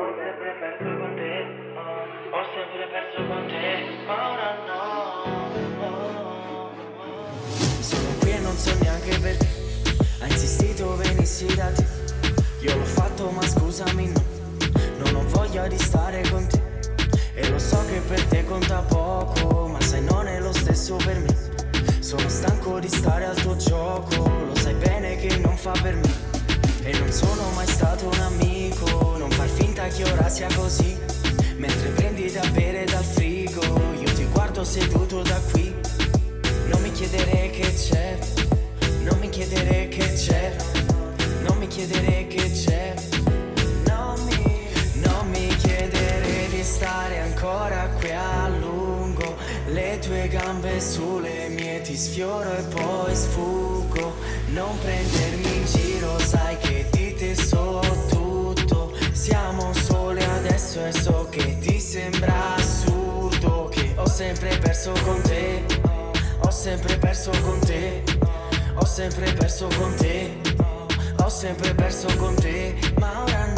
Ho sempre perso con te, oh, ho sempre perso con te, ma ora no. Oh, oh, Sono qui e non so neanche perché, hai insistito venissi da te. Io l'ho fatto ma scusami no, non ho voglia di stare con te. E lo so che per te conta poco, ma sai non è lo stesso per me. Sono stanco di stare al tuo gioco, lo sai bene che non fa per me. E non sono mai stato un amico sia così. Mentre prendi da bere dal frigo Io ti guardo seduto da qui. Non mi chiedere che c'è Non mi chiedere che c'è Non mi chiedere che c'è. Non mi, non mi chiedere di stare ancora qui a lungo. Le tue gambe sulle mie ti sfioro e poi sfuggo. Non prendermi e so che ti sembra assurdo Che ho sempre perso con te. Ho sempre perso con te. Ho sempre perso con te. Ho sempre perso con te Ma ora no